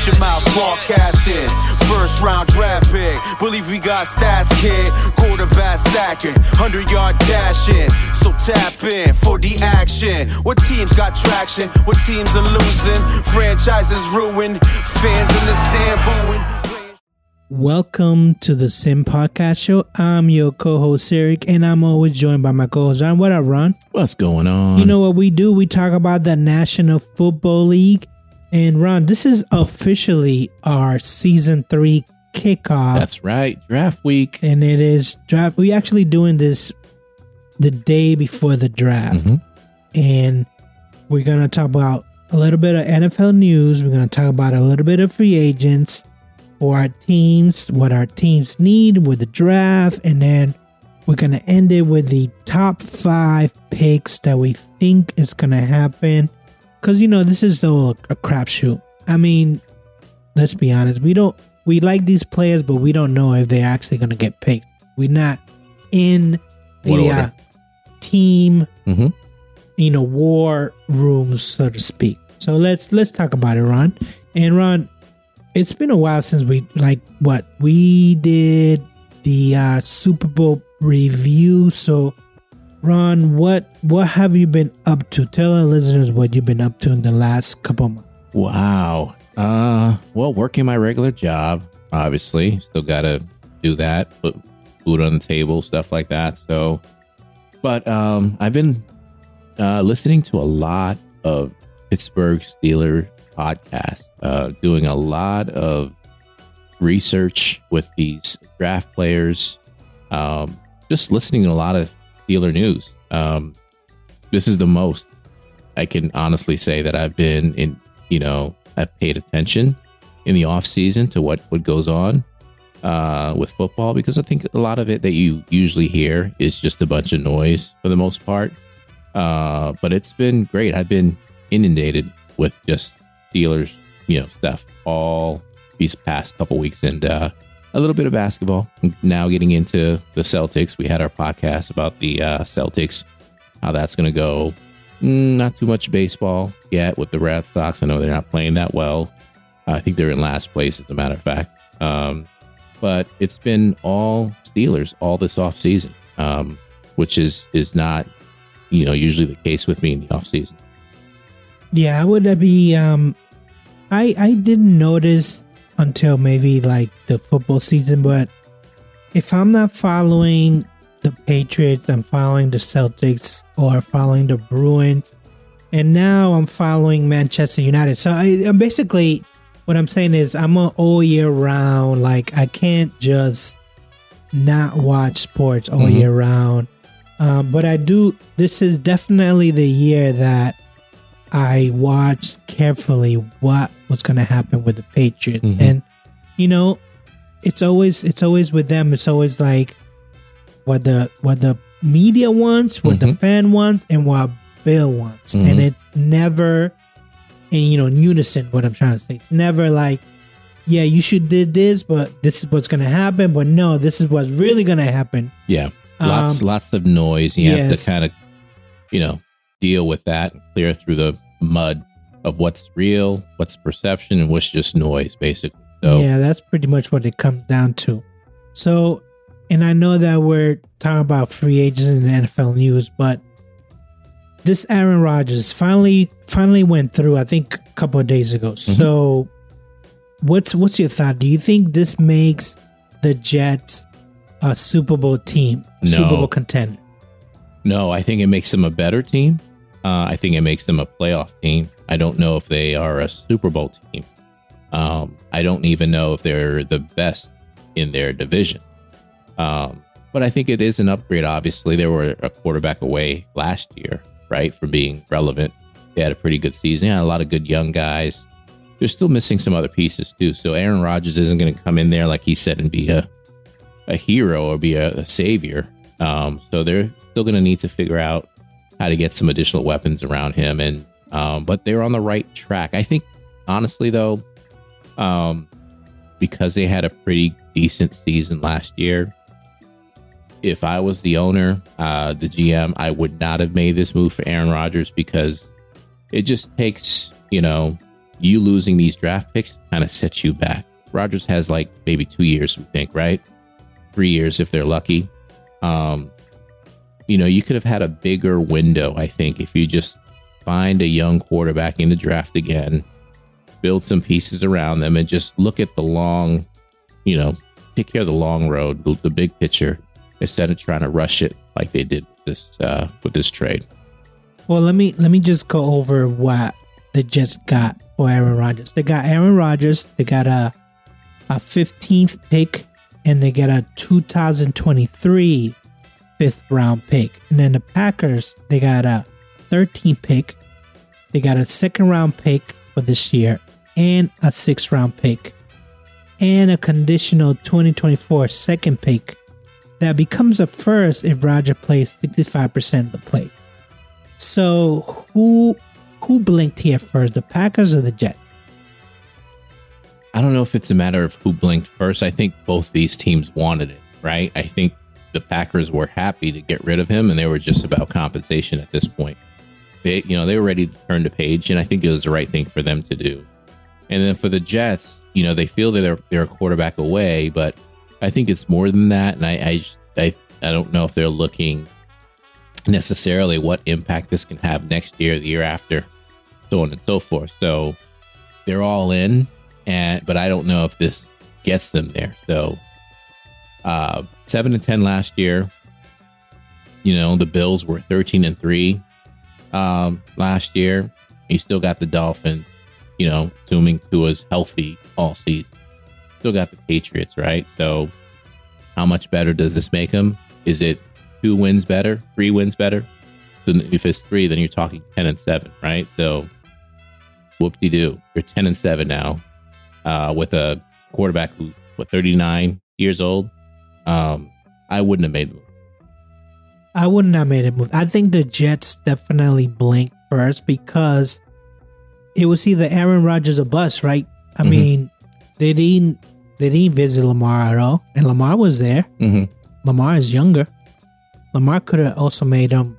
Shut your mouth, broadcasting. First round draft pick. Believe we got stats, kid. Quarterback sacking, 100 yard dashing. So tap in for the action. What teams got traction? What teams are losing? Franchises ruined. Fans in the stand booing. Welcome to the Sim Podcast Show. I'm your co-host Eric, and I'm always joined by my co-host Ron. What up, Ron? What's going on? You know what we do? We talk about the National Football League. And Ron, this is officially our season three kickoff. That's right. Draft week. and it is draft. We actually doing this the day before the draft, Mhm. and we're gonna talk about a little bit of NFL news. We're gonna talk about a little bit of free agents for our teams, what our teams need with the draft, and then we're gonna end it with the top five picks that we think is gonna happen. Cause you know this is still a crapshoot. I mean, let's be honest. We don't we like these players, but we don't know if they're actually gonna get picked. We're not in the uh, team, Mhm. you know, war rooms, so to speak. So let's let's talk about it, Ron. And Ron, it's been a while since we like what we did the uh, Super Bowl review. So, Ron, what what have you been up to? Tell our listeners what you've been up to in the last couple months. Wow. Uh, well, working my regular job, obviously. Still got to do that, put food on the table, stuff like that. So, but um, I've been uh, listening to a lot of Pittsburgh Steelers podcasts, uh, doing a lot of research with these draft players, um, just listening to a lot of Steeler news. Um, this is the most I can honestly say that I've been in, you know, I've paid attention in the off season to what what goes on uh, with football because I think a lot of it that you usually hear is just a bunch of noise for the most part. Uh, but it's been great. I've been inundated with just Steelers, you know, stuff all these past couple weeks and uh, a little bit of basketball. Now getting into the Celtics. We had our podcast about the uh, Celtics, how that's going to go. Mm, not too much baseball yet with the Red Sox. I know they're not playing that well. I think they're in last place, as a matter of fact. Um, but it's been all Steelers all this off season, um, which is is not, you know, usually the case with me in the off season. Yeah, I would be. Um, I I didn't notice until maybe like the football season, but if I'm not following the Patriots, I'm following the Celtics or following the Bruins, and now I'm following Manchester United. So I, I'm basically what I'm saying is I'm a all year round. Like I can't just not watch sports all Mhm. year round. Um, but I do. This is definitely the year that I watched carefully what was going to happen with the Patriots, Mhm. and you know, it's always it's always with them. It's always like what the what the media wants, what the Mhm. fan wants, and what Bill wants, Mhm. and it never in you know in unison. What I'm trying to say, it's never like, yeah, you should did this, but this is what's going to happen. But no, this is what's really going to happen. Yeah, lots Um, lots of noise. You have to kind of, you know, deal with that and clear through the mud of what's real, what's perception, and what's just noise, basically. So Yeah, that's pretty much what it comes down to. So, and I know that we're talking about free agents in the NFL news, but this Aaron Rodgers finally finally went through. I think a couple of days ago. Mm-hmm. So, what's what's your thought? Do you think this makes the Jets a Super Bowl team, No. Super Bowl contender? No, I think it makes them a better team. Uh, I think it makes them a playoff team. I don't know if they are a Super Bowl team. Um, I don't even know if they're the best in their division. Um, but I think it is an upgrade. Obviously, they were a quarterback away last year, right, from being relevant. They had a pretty good season. They had a lot of good young guys. They're still missing some other pieces too. So Aaron Rodgers isn't going to come in there like he said and be a a hero or be a, a savior. Um, so they're still going to need to figure out how to get some additional weapons around him. And um, but they're on the right track. I think honestly though, um, because they had a pretty decent season last year. If I was the owner, uh, the GM, I would not have made this move for Aaron Rodgers because it just takes, you know, you losing these draft picks kind of sets you back. Rodgers has like maybe two years, we think, right? Three years if they're lucky. Um, you know, you could have had a bigger window, I think, if you just find a young quarterback in the draft again, build some pieces around them, and just look at the long, you know, take care of the long road, the, big picture, instead of trying to rush it like they did this uh, with this trade. Well, let me let me just go over what they just got for Aaron Rodgers. They got Aaron Rodgers. They got a a 15th pick, and they get a 2023 fifth round pick. And then the Packers, they got a 13th pick. They got a second round pick for this year, and a sixth round pick, and a conditional 2024 second pick that becomes a first if Roger plays 65% of the play. So who who blinked here first, the Packers or the Jets? I don't know if it's a matter of who blinked first. I think both these teams wanted it, right? I think the Packers were happy to get rid of him and they were just about compensation at this point. They, you know, they were ready to turn the page and I think it was the right thing for them to do. And then for the Jets, you know, they feel that they're they're a quarterback away, but I think it's more than that and I I I, I don't know if they're looking necessarily what impact this can have next year, the year after, so on and so forth. So they're all in and but I don't know if this gets them there. So uh, seven and ten last year. You know the Bills were thirteen and three um, last year. He still got the Dolphins. You know, assuming Tua's healthy all season. Still got the Patriots, right? So, how much better does this make him? Is it two wins better, three wins better? So if it's three, then you're talking ten and seven, right? So, whoop de doo, you're ten and seven now uh, with a quarterback who's what 39 years old, um, I wouldn't have made the move. I wouldn't have made a move. I think the Jets definitely blinked first because it was either Aaron Rodgers or bust, right? I Mhm. mean, they didn't they didn't visit Lamar at all, and Lamar was there. Mm-hmm. Lamar is younger. Lamar could have also made him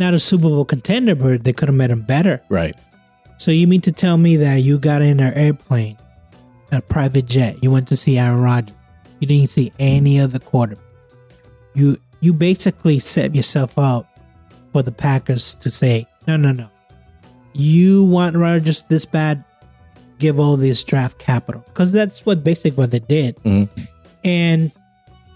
not a Super Bowl contender, but they could have made him better. Right. So you mean to tell me that you got in an airplane, a private jet, you went to see Aaron Rodgers, you didn't see any other quarterback. You you basically set yourself up for the Packers to say, no, no, no. You want Rodgers this bad? Give all this draft capital because that's what basically what they did. Mhm. And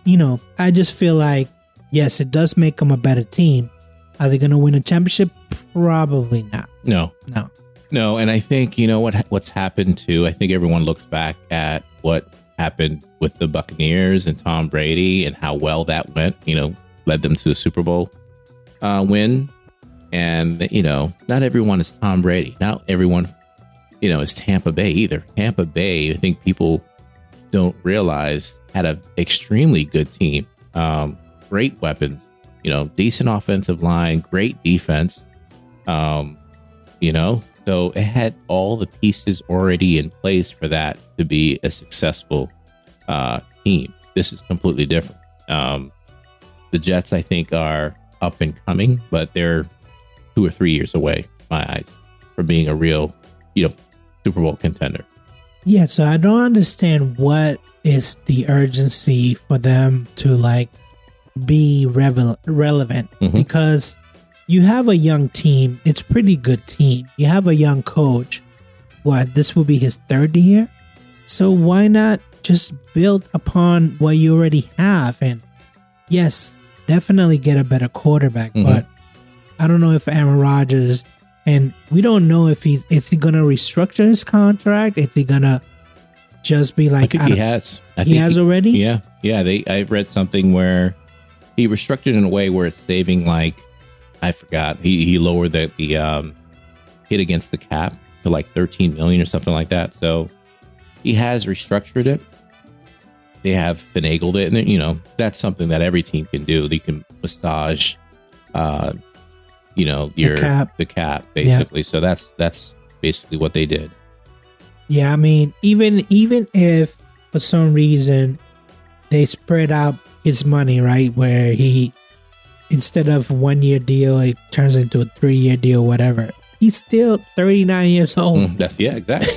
you know, I just feel like yes, it does make them a better team. Are they going to win a championship? Probably not. No. No. No, and I think you know what what's happened too. I think everyone looks back at what happened with the Buccaneers and Tom Brady and how well that went. You know, led them to a Super Bowl uh, win, and you know, not everyone is Tom Brady. Not everyone, you know, is Tampa Bay either. Tampa Bay, I think people don't realize had an extremely good team, um, great weapons, you know, decent offensive line, great defense. Um, you know, so it had all the pieces already in place for that to be a successful uh, team. This is completely different. Um, the Jets, I think, are up and coming, but they're two or three years away, in my eyes, from being a real, you know, Super Bowl contender. Yeah, so I don't understand what is the urgency for them to like be revel- relevant Mhm. because you have a young team. It's a pretty good team. You have a young coach. What this will be his third year, so why not just build upon what you already have? And yes, definitely get a better quarterback. Mhm. But I don't know if Aaron Rodgers and we don't know if he's is he gonna restructure his contract? Is he gonna just be like? I think I he has. I he has already? Yeah, yeah. They I read something where he restructured in a way where it's saving like I forgot. He he lowered the the um, hit against the cap to like 13 million or something like that. So he has restructured it. They have finagled it, and you know that's something that every team can do. They can massage, uh, you know, your the cap. the cap basically. So that's that's basically what they did. Yeah, I mean, even even if for some reason they spread out his money, right, where he instead of one year deal, it turns into a three year deal, whatever. He's still thirty nine years old. Mm, That's yeah, exactly.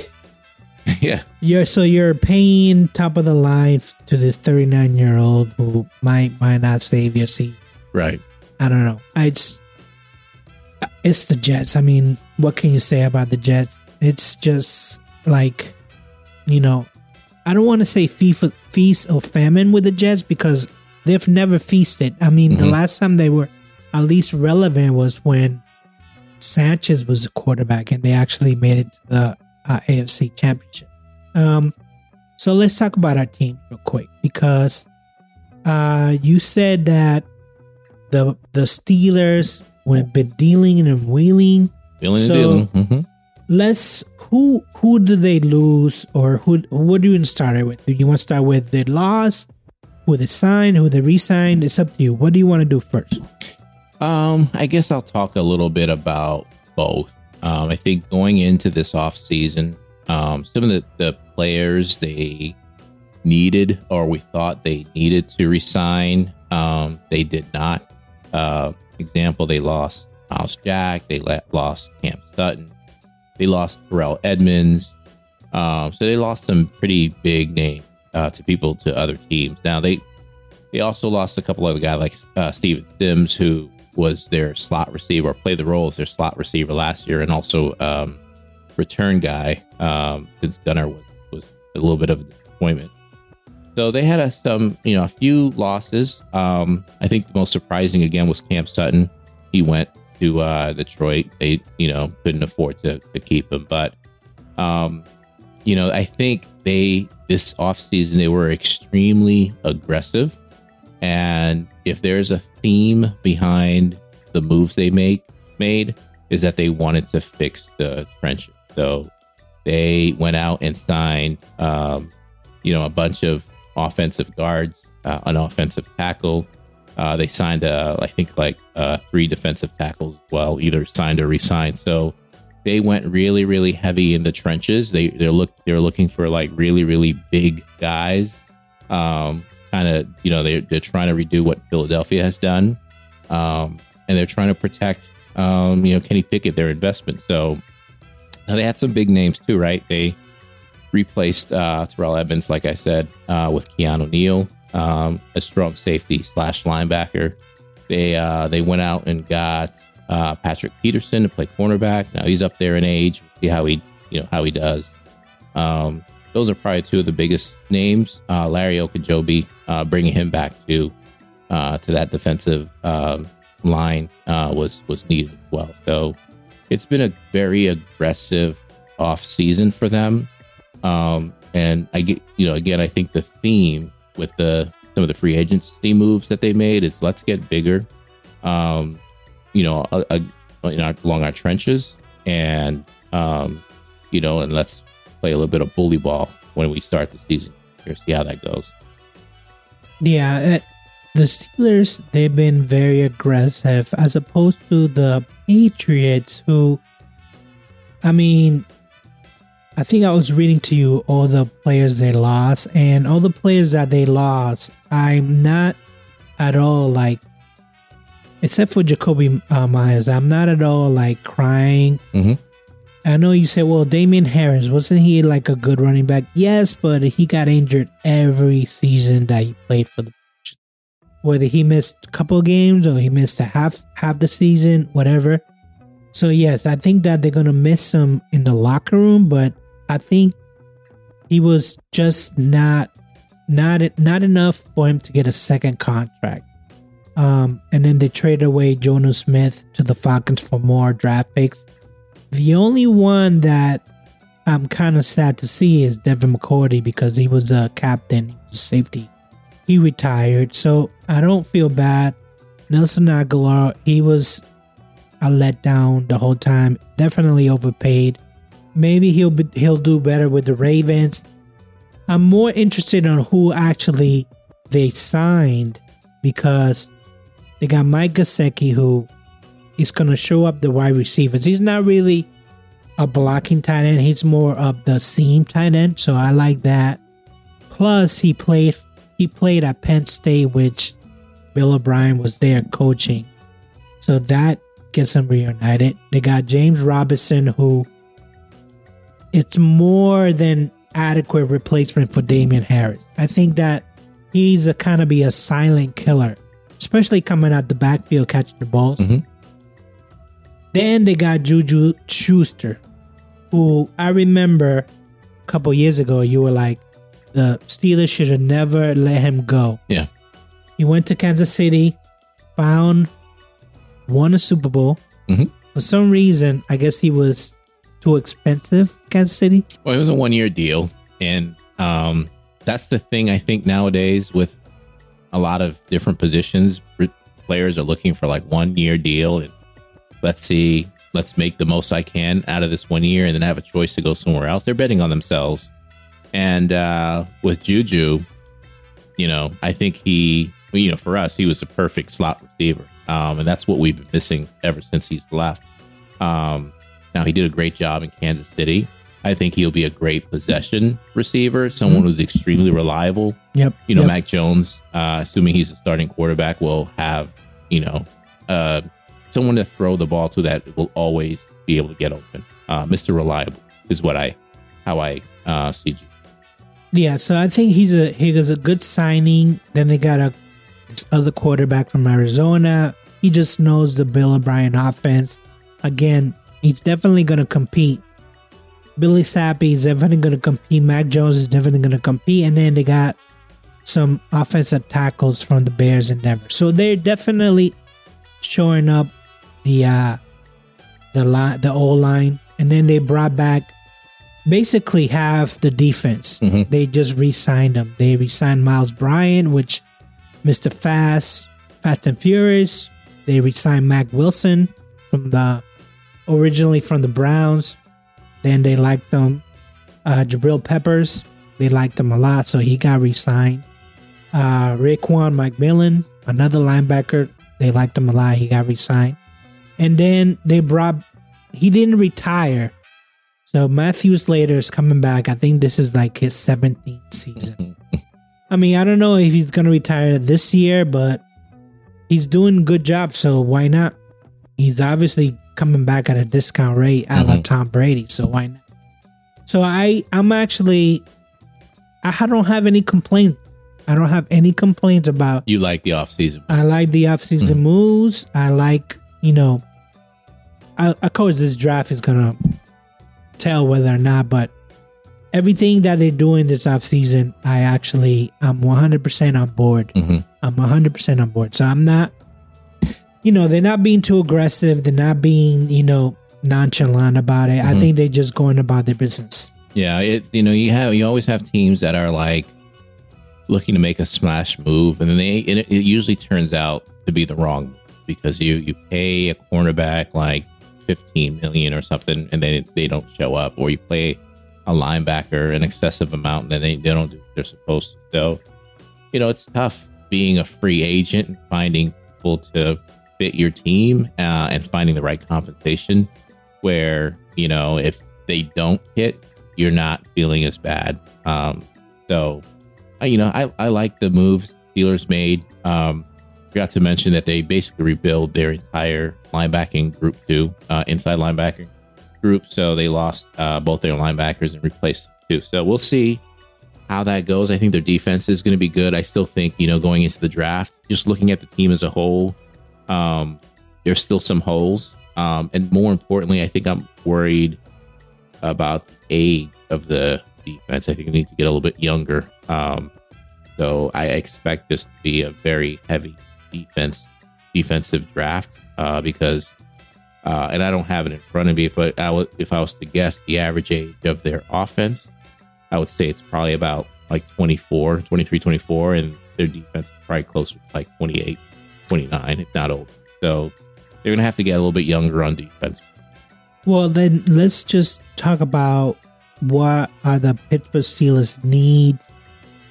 yeah. You're so you're paying top of the line to this 39 year old who might might not save your season. Right. I don't know. I just it's the Jets. I mean, what can you say about the Jets? It's just like you know, I don't want to say feast or famine with the Jets because they've never feasted. I mean, the Mhm. last time they were at least relevant was when Sanchez was the quarterback and they actually made it to the uh, AFC Championship. Um, so let's talk about our team real quick because uh, you said that the the Steelers have been dealing and wheeling. Feeling So- and dealing. hmm Let's who who do they lose or who what do you want to start with? Do you want to start with the loss, who they signed, who they re-signed? It's up to you. What do you want to do first? Um, I guess I'll talk a little bit about both. Um, I think going into this off season, um, some of the, the players they needed or we thought they needed to resign, um, they did not. Uh, example, they lost Myles Jack, they let, lost Cam Sutton, they lost Terrell Edmunds. Um, so they lost some pretty big names uh, to people to other teams. Now they they also lost a couple other guys like uh, Steven Sims, who was their slot receiver, played the role as their slot receiver last year, and also um, return guy um, since Gunner was, was a little bit of a disappointment. So they had a, some, you know, a few losses. Um, I think the most surprising again was Cam Sutton. He went to uh, Detroit. They, you know, couldn't afford to, to keep him, but um, you know, I think they this offseason they were extremely aggressive. And if there's a theme behind the moves they make made, is that they wanted to fix the trenches. So they went out and signed, um, you know, a bunch of offensive guards, uh, an offensive tackle. Uh, they signed, uh, I think, like uh, three defensive tackles. Well, either signed or re-signed. So they went really, really heavy in the trenches. They they're look they're looking for like really, really big guys. Um, kind of, you know, they're they're trying to redo what Philadelphia has done, um, and they're trying to protect, um, you know, Kenny Pickett, their investment. So now they had some big names too, right? They replaced uh, Terrell Evans, like I said, uh, with Keanu Neal, um, a strong safety slash linebacker. They uh, they went out and got uh, Patrick Peterson to play cornerback. Now he's up there in age. We'll see how he you know how he does. Um, those are probably two of the biggest names. Uh, Larry Ogunjobi, uh, bringing him back to uh, to that defensive um, line uh, was was needed as well. So it's been a very aggressive off season for them. Um, and I get you know again I think the theme with the some of the free agency moves that they made is let's get bigger. Um, you know, a, a, in our, along our trenches, and um, you know, and let's play a little bit of bully ball when we start the season. Here, see how that goes. Yeah, uh, the Steelers they've been very aggressive as opposed to the Patriots who I mean I think I was reading to you all the players they lost and all the players that they lost I'm not at all like except for Jakobi uh, Meyers I'm not at all like crying Mhm. I know you said, well, Damien Harris, wasn't he like a good running back? Yes, but he got injured every season that he played for the whether he missed a couple games or he missed a half half the season, whatever. So yes, I think that they're gonna miss him in the locker room, but I think he was just not not not enough for him to get a second contract. Um, and then they traded away Jonnu Smith to the Falcons for more draft picks. The only one that I'm kind of sad to see is Devin McCourty because he was a captain, a safety. He retired, so I don't feel bad. Nelson Agholor, he was a letdown the whole time. Definitely overpaid. Maybe he'll be, he'll do better with the Ravens. I'm more interested on who actually they signed because they got Mike Gesicki who is going to show up the wide receivers. He's not really a blocking tight end. He's more of the seam tight end, so I like that. Plus, he played he played at Penn State, which Bill O'Brien was there coaching, so that gets him reunited. They got James Robinson, who it's more than adequate replacement for Damien Harris. I think that he's a kind of be a silent killer, especially coming out the backfield catching the balls. Mhm. Then they got Juju Schuster, who I remember a couple years ago you were like, the Steelers should have never let him go. Yeah. He went to Kansas City, found, won a Super Bowl. Mhm. For some reason, I guess he was too expensive, Kansas City. Well, it was a one year deal. And um, that's the thing I think nowadays with a lot of different positions, players are looking for like one year deal. And let's see, let's make the most I can out of this one year and then have a choice to go somewhere else. They're betting on themselves. And uh, with Juju, you know, I think he, you know, for us, he was a perfect slot receiver. Um, and that's what we've been missing ever since he's left. Um, now, he did a great job in Kansas City. I think he'll be a great possession receiver, someone who's extremely reliable. Yep. You know, yep. Mac Jones, uh, assuming he's a starting quarterback, will have, you know, uh, someone to throw the ball to that will always be able to get open. Uh, Mr. Reliable is what I, how I uh, see Juju. Yeah, so I think he's a he was a good signing. Then they got a other quarterback from Arizona. He just knows the Bill O'Brien offense. Again, he's definitely going to compete. Bailey Zappe is definitely going to compete. Mac Jones is definitely going to compete. And then they got some offensive tackles from the Bears and Denver. So they're definitely shoring up the uh the line the O line. And then they brought back basically half the defense. Mhm. They just re-signed them. They re-signed Myles Bryant, which Mr. Fast, Fast and Furious. They re-signed Mack Wilson from the originally from the Browns. Then they liked him. Uh, Jabril Peppers, they liked him a lot, so he got re-signed. Uh, Raekwon McMillan, another linebacker, they liked him a lot. He got re-signed. And then they brought. He didn't retire. So Matthew Slater is coming back. I think this is like his 17th season. I mean, I don't know if he's gonna retire this year, but he's doing good job. So why not? He's obviously coming back at a discount rate, a la Mhm. Tom Brady. So why not? So I, I'm actually, I don't have any complaint. I don't have any complaints about. You like the offseason. I like the offseason Mhm. moves. I like, you know, I, of course, this draft is gonna tell whether or not, but everything that they're doing this offseason, I actually, I'm 100% on board. hmm I'm 100% on board. So I'm not, you know, they're not being too aggressive. They're not being, you know, nonchalant about it. I Mhm. think they're just going about their business. Yeah, it you know you have you always have teams that are like looking to make a smash move, and then they and it, it usually turns out to be the wrong move because you you pay a cornerback like fifteen million or something, and then they don't show up, or you play a linebacker an excessive amount, and then they, they don't do what they're supposed to. So you know it's tough being a free agent and finding people to fit your team uh, and finding the right compensation. Where you know if they don't hit you're not feeling as bad. Um, so, you know, I, I like the moves Steelers made. Um, forgot to mention that they basically rebuild their entire linebacking group too, uh, inside linebacking group. So they lost uh, both their linebackers and replaced too. So we'll see how that goes. I think their defense is going to be good. I still think, you know, going into the draft, just looking at the team as a whole, um, there's still some holes. Um, and more importantly, I think I'm worried about the age of the defense. I think we need to get a little bit younger. Um, so I expect this to be a very heavy defense defensive draft uh, because, uh, and I don't have it in front of me, but I would, if I was to guess the average age of their offense, I would say it's probably about like 24, 23, 24, and their defense is probably closer to like 28, 29, if not older. So they're going to have to get a little bit younger on defense. Well, then let's just talk about what are the Pittsburgh Steelers needs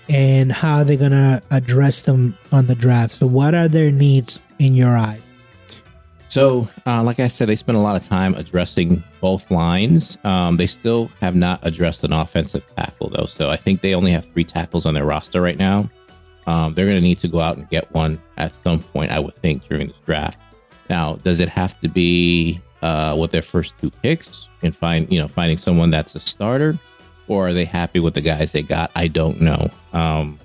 and how they're gonna address them on the draft. So, what are their needs in your eye? So, uh, like I said, they spent a lot of time addressing both lines. Um, they still have not addressed an offensive tackle, though. So, I think they only have three tackles on their roster right now. Um, they're going to need to go out and get one at some point, I would think, during this draft. Now, does it have to be uh, with their first two picks and find you know finding someone that's a starter, or are they happy with the guys they got? I don't know. Um,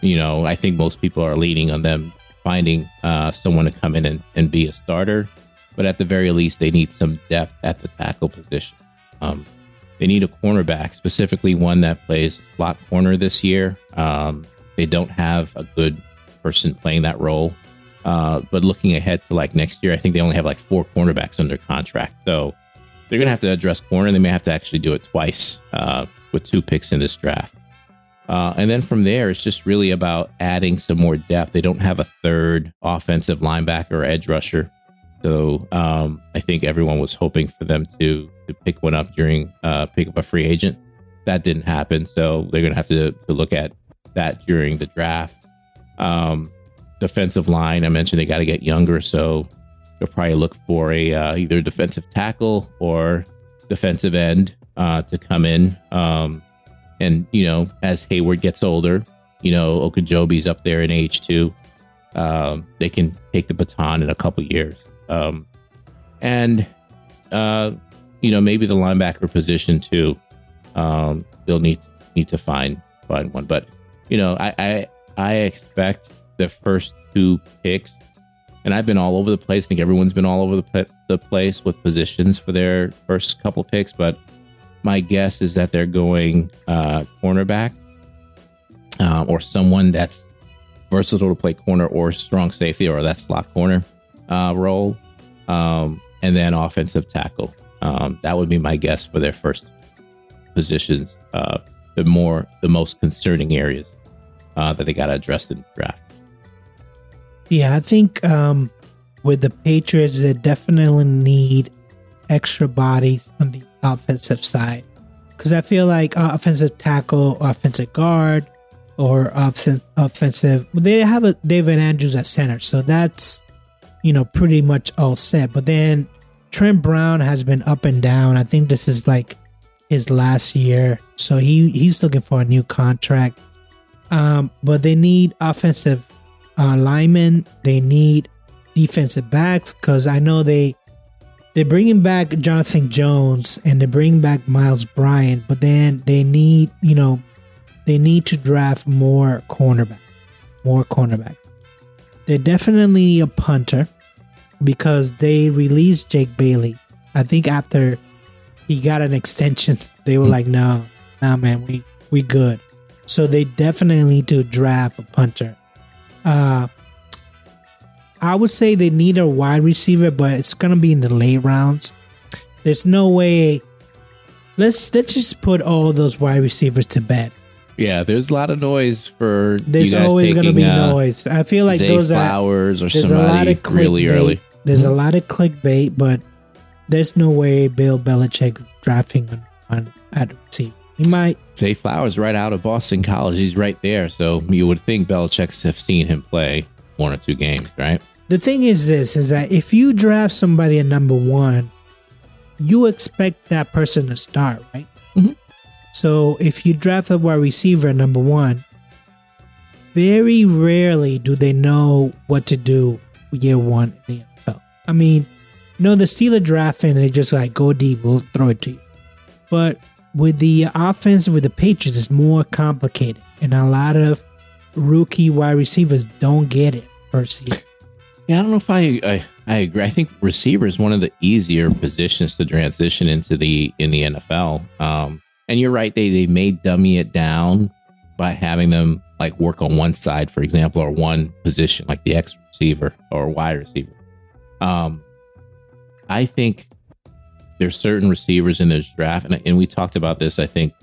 you know, I think most people are leaning on them finding uh, someone to come in and, and be a starter, but at the very least, they need some depth at the tackle position. Um, they need a cornerback, specifically one that plays slot corner this year. Um, they don't have a good person playing that role. Uh, but looking ahead to like next year, I think they only have like four cornerbacks under contract. So they're going to have to address corner. They may have to actually do it twice uh, with two picks in this draft. Uh, and then from there, it's just really about adding some more depth. They don't have a third offensive linebacker or edge rusher. So um, I think everyone was hoping for them to to pick one up during uh, pick up a free agent. That didn't happen, so they're going to have to to look at that during the draft. Um, defensive line, I mentioned they got to get younger, so they'll probably look for a uh, either defensive tackle or defensive end uh, to come in. Um, and you know, as Heyward gets older, you know, Ogunjobi's up there in age too. Um, they can take the baton in a couple years. Um, and uh, you know, maybe the linebacker position too. Um, they'll need need to find find one, but you know, I I, I expect the first two picks, and I've been all over the place. I think everyone's been all over the, the place with positions for their first couple picks, but my guess is that they're going uh, cornerback uh, or someone that's versatile to play corner or strong safety or that slot corner uh, role, um, and then offensive tackle. Um, that would be my guess for their first positions. Uh, the more, the most concerning areas uh, that they got addressed in the draft. Yeah, I think um, with the Patriots, they definitely need extra bodies on the offensive side because I feel like uh, offensive tackle, offensive guard, or offensive offensive. They have a David Andrews at center, so that's you know pretty much all set. But then Trent Brown has been up and down. I think this is like his last year, so he he's looking for a new contract. Um, but they need offensive uh, linemen. They need defensive backs because I know they they're bringing back Jonathan Jones and they bring back Myles Bryant, but then they need you know they need to draft more cornerback, more cornerback. They definitely need a punter because they released Jake Bailey. I think after he got an extension, they were like, "No, nah, man, we we good." So they definitely need to draft a punter. Uh, I would say they need a wide receiver, but it's gonna be in the late rounds. There's no way. Let's let's just put all those wide receivers to bed. Yeah, there's a lot of noise for. There's always going to be uh, noise. I feel like Zay those Flowers are. or somebody a lot of really early. There's mm-hmm. a lot of clickbait, but there's no way Bill Belichick drafting on, on at receiver. He might. Zay Flowers right out of Boston College. He's right there, so you would think Belichick's have seen him play one or two games, right? The thing is this: is that if you draft somebody at number one, you expect that person to start, right? Mm-hmm. So if you draft a wide receiver at number one, very rarely do they know what to do year one in the NFL. I mean, you know, the Steeler draft and they just like go deep, we'll throw it to you. But with the offense with the Patriots, it's more complicated, and a lot of rookie wide receivers don't get it first year. Yeah, I don't know if I, I I agree. I think receiver is one of the easier positions to transition into the in the NFL. Um, and you're right, they they may dummy it down by having them like work on one side, for example, or one position, like the X receiver or wide receiver. Um, I think there's certain receivers in this draft, and, and we talked about this, I think,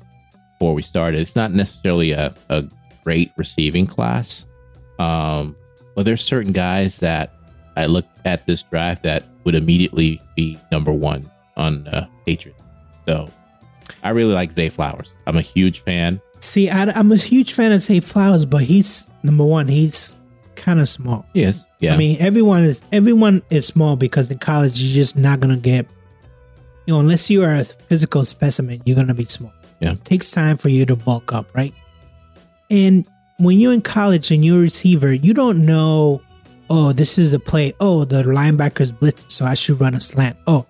before we started. It's not necessarily a, a great receiving class, um, but there's certain guys that I look at this draft that would immediately be number one on the Patriots. So I really like Zay Flowers. I'm a huge fan. See, I, am a huge fan of Zay Flowers, but he's number one. He's kind of small. Yes, yeah. I mean, everyone is everyone is small because in college you're just not gonna get, you know, unless you are a physical specimen, you're gonna be small. Yeah, it takes time for you to bulk up, right? And when you're in college and you're a receiver, you don't know. Oh, this is the play. Oh, the linebacker's blitzed, so I should run a slant. Oh,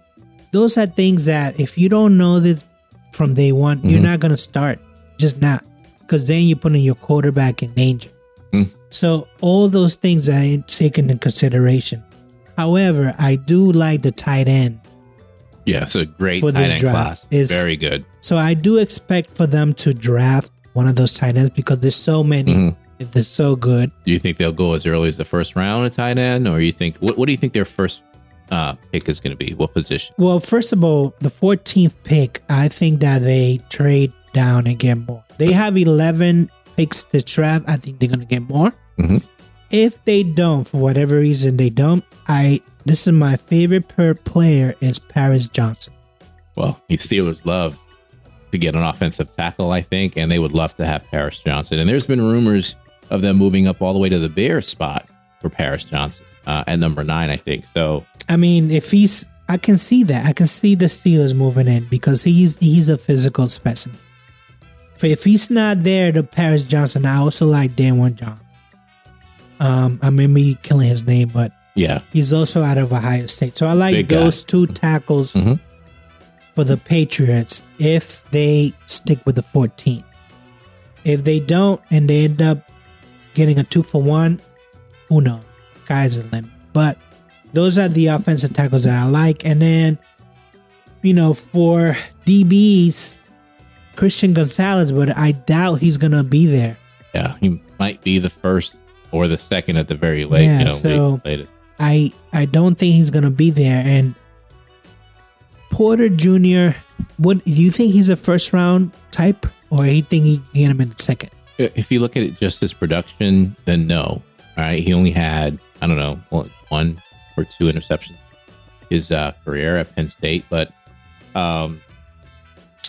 those are things that if you don't know this from day one, you're Mhm. not gonna start. Just not, because then you're putting your quarterback in danger. Mm. So all those things are taken in consideration. However, I do like the tight end. Yeah, it's a great For tight this end draft class. is- Very good. So I do expect for them to draft one of those tight ends because there's so many. Mhm. They're so good. Do you think they'll go as early as the first round at tight end, or you think what, what do you think their first uh, pick is going to be? What position? Well, first of all, the 14th pick, I think that they trade down and get more. They have 11 picks to draft. I think they're going to get more. Mhm. If they don't, for whatever reason they don't, I this is my favorite per player is Paris Johnson. Well, the Steelers love to get an offensive tackle, I think, and they would love to have Paris Johnson. And there's been rumors of them moving up all the way to the Bears spot for Paris Johnson uh, at number nine, I think. So I mean, if he's, I can see that. I can see the Steelers moving in because he's he's a physical specimen. If he's not there, the Paris Johnson, I also like Dan One John. Um, I may be killing his name, but yeah, he's also out of Ohio State. So I like Big guy. those two tackles Mhm. for the Patriots if they stick with the 14. If they don't and they end up getting a two for one, who knows? Guys are limit. But those are the offensive tackles that I like. And then, you know, for DBs, Christian Gonzalez, but I doubt he's going to be there. yeah, he might be the first or the second at the very late. Yeah, you know, so- late. I I don't think he's gonna be there. And Porter Jr. What do you think he's a first round type, or you think he can get him in the second? If you look at it just as production, then no. All right, he only had I don't know one or two interceptions his uh, career at Penn State, but um,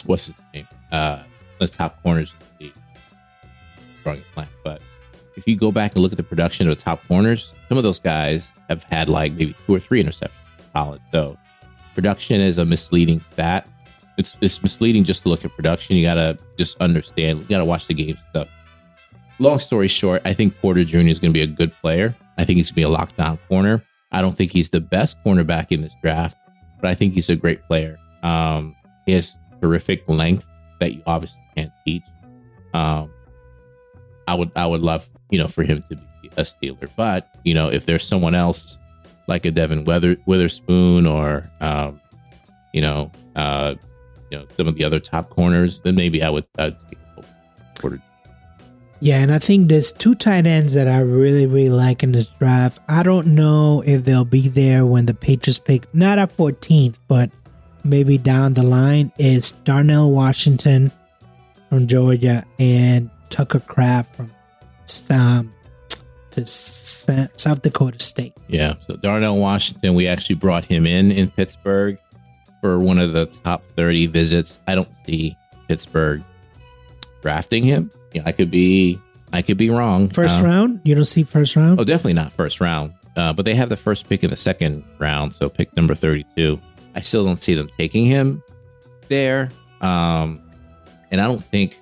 what's his name? Uh, the top corners in the league. Blank, but if you go back and look at the production of the top corners, some of those guys have had like maybe two or three interceptions in college. So production is a misleading stat. It's it's misleading just to look at production. You gotta just understand. You gotta watch the game stuff. Long story short, I think Porter Jr. is to be a good player. I think he's to be a lockdown corner. I don't think he's the best cornerback in this draft, but I think he's a great player. Um, he has terrific length that you obviously can't teach. Um, I would I would love you know for him to be a Steeler, but you know if there's someone else like a Devon Witherspoon or um, you know uh, you know some of the other top corners, then maybe I would I'd take look Yeah, and I think there's two tight ends that I really really like in this draft. I don't know if they'll be there when the Patriots pick, not at 14th, but maybe down the line. Is Darnell Washington from Georgia and Tucker Kraft from um, to South Dakota State. Yeah. So Darnell Washington, we actually brought him in in Pittsburgh for one of the top 30 visits. I don't see Pittsburgh drafting him. Yeah, I could be I could be wrong. First Uh, round? You don't see first round? Oh, definitely not first round. Uh, but they have the first pick in the second round, so pick number 32. I still don't see them taking him there. Um, and I don't think,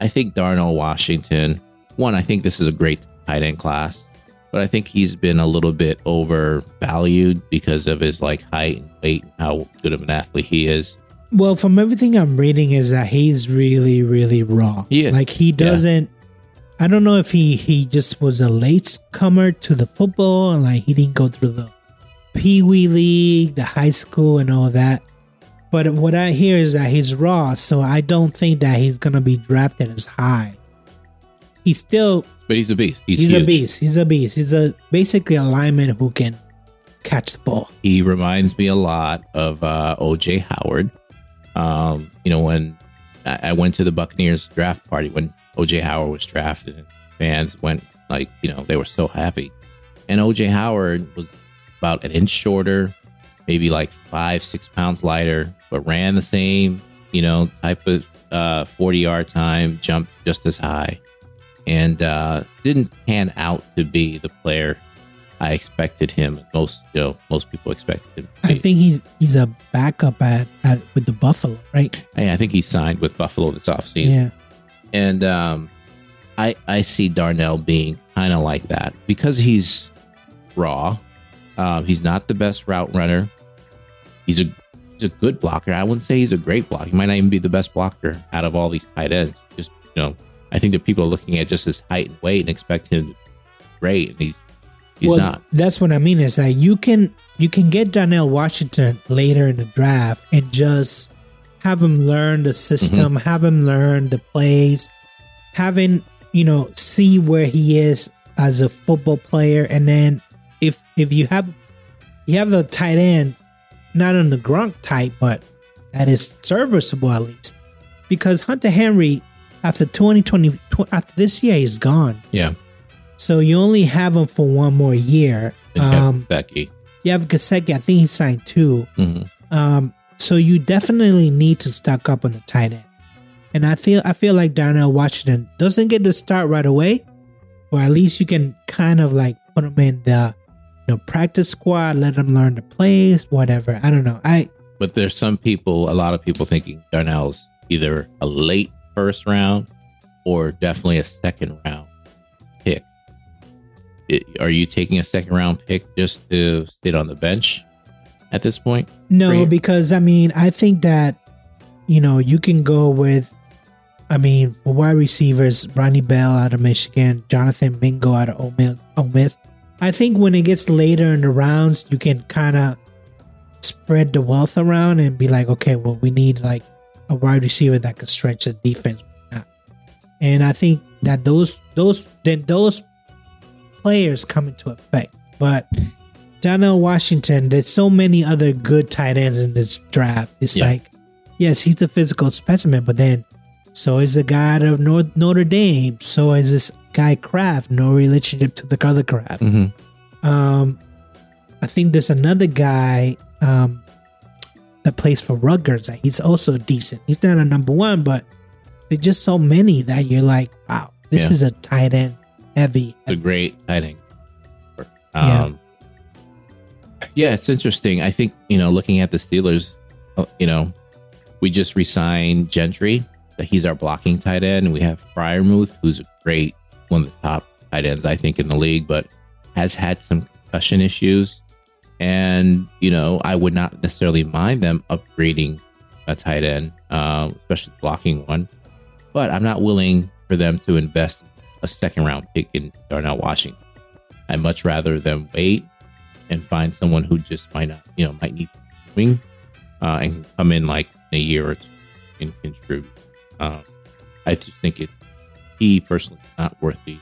I think Darnell Washington, one, I think this is a great tight end class, but I think he's been a little bit overvalued because of his like height and weight and how good of an athlete he is. Well, from everything I'm reading, is that he's really, really raw. Yeah. Like he doesn't. I don't know if he he just was a late comer to the football and like he didn't go through the pee wee league, the high school, and all that. But what I hear is that he's raw, so I don't think that he's gonna be drafted as high. He's still But he's a beast. He's, he's, a beast. He's a beast. He's a basically a lineman who can catch the ball. he reminds me a lot of uh, OJ Howard. Um, you know, when I, I went to the Buccaneers draft party when OJ Howard was drafted, and fans went like, you know, they were so happy. And OJ Howard was about an inch shorter, maybe like five, six pounds lighter, but ran the same, you know, type of uh, 40 yard time, jumped just as high, and uh, didn't pan out to be the player I expected him. Most you know, most people expected him. To I think he's he's a backup at, at with the Buffalo, right? I, I think he signed with Buffalo this offseason. Yeah. And um, I I see Darnell being kind of like that because he's raw. Um, he's not the best route runner. He's a he's a good blocker. I wouldn't say he's a great blocker. He might not even be the best blocker out of all these tight ends. Just you know, I think that people are looking at just his height and weight and expect him to be great, and he's he's well, not. That's what I mean. Is that you can you can get Darnell Washington later in the draft and just have him learn the system, Mm-hmm. have him learn the plays, have him you know see where he is as a football player, and then if if you have you have a tight end, not on the Gronk type, but that is serviceable at least, because Hunter Henry after 2020 tw- after this year he's gone. Yeah, So you only have him for one more year. and you have Um, Becky. you have Gesicki, I think he signed two. hmm Um, so you definitely need to stock up on the tight end. And I feel I feel like Darnell Washington doesn't get the start right away, or at least you can kind of like put him in the you know practice squad, let him learn the plays, whatever. I don't know. I But there's some people, a lot of people thinking Darnell's either a late first round or definitely a second round pick. It, are you taking a second round pick just to sit on the bench at this point? No, because I mean, I think that you know you can go with, I mean, wide receivers, Ronnie Bell out of Michigan, Jonathan Mingo out of Ole Miss. Ole Miss. I think when it gets later in the rounds, you can kind of spread the wealth around and be like, okay, well, we need like a wide receiver that can stretch the defense. And I think that those those then those players come into effect, but. Darnell Washington, there's so many other good tight ends in this draft. It's Yeah. like, yes, he's a physical specimen, but then so is the guy out of North Notre Dame. So is this guy Kraft. No relationship to the other Kraft. Mm-hmm. Um, I think there's another guy um, that plays for Rutgers. that He's also decent. He's not a number one, but there's just so many that you're like, wow, this Yeah. is a tight end heavy. It's a great tight end. Yeah. Um, yeah, it's interesting. I think you know, looking at the Steelers, uh, you know, we just re-signed Gentry. He's our blocking tight end. We have Freiermuth, who's a great one of the top tight ends I think in the league, but has had some concussion issues. And you know, I would not necessarily mind them upgrading a tight end, uh, especially blocking one. But I'm not willing for them to invest a second round pick in Darnell Washington. I'd much rather them wait and find someone who just might not, you know, might need wing uh, and come in like in a year or two and contribute. Um, I just think it, he personally is not worth the.